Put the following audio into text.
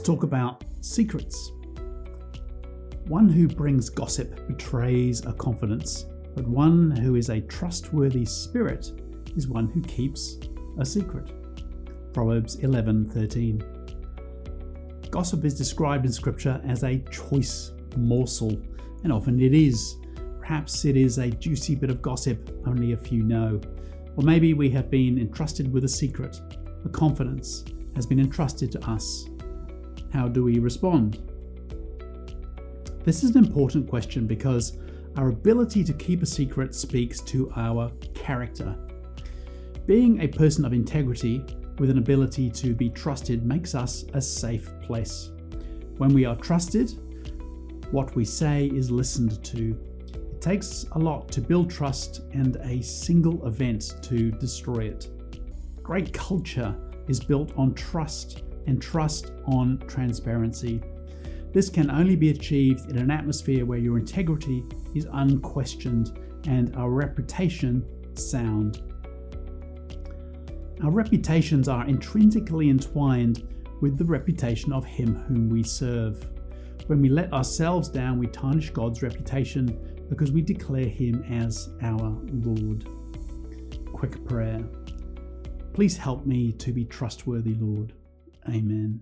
let's talk about secrets. One who brings gossip betrays a confidence, but one who is a trustworthy spirit is one who keeps a secret. Proverbs 11:13. Gossip is described in scripture as a choice morsel, and often it is. Perhaps it is a juicy bit of gossip only a few know. Or maybe we have been entrusted with a secret, a confidence has been entrusted to us. How do we respond? This is an important question because our ability to keep a secret speaks to our character. Being a person of integrity with an ability to be trusted makes us a safe place. When we are trusted, what we say is listened to. It takes a lot to build trust and a single event to destroy it. Great culture is built on trust and trust on transparency. This can only be achieved in an atmosphere where your integrity is unquestioned and our reputation sound. Our reputations are intrinsically entwined with the reputation of Him whom we serve. When we let ourselves down, we tarnish God's reputation because we declare Him as our Lord. Quick prayer. Please help me to be trustworthy, Lord. Amen.